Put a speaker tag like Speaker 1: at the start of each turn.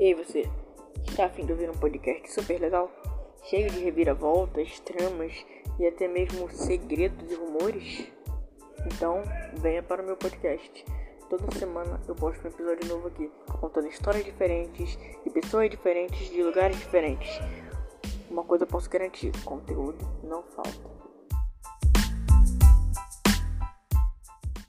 Speaker 1: E aí você, está afim de ouvir um podcast super legal? Cheio de reviravoltas, tramas e até mesmo segredos e rumores? Então, venha para o meu podcast. Toda semana eu posto um episódio novo aqui, contando histórias diferentes de pessoas diferentes de lugares diferentes. Uma coisa eu posso garantir, conteúdo não falta.